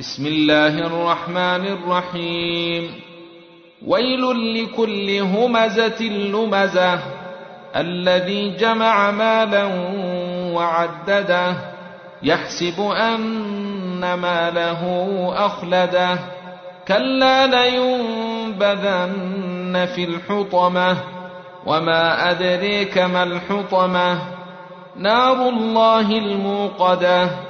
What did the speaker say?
بسم الله الرحمن الرحيم. ويل لكل همزة لمزة. الذي جمع مالا وعدده. يحسب أن ماله أخلده. كلا لينبذن في الحطمة. وما أدريك ما الحطمة. نار الله الموقدة.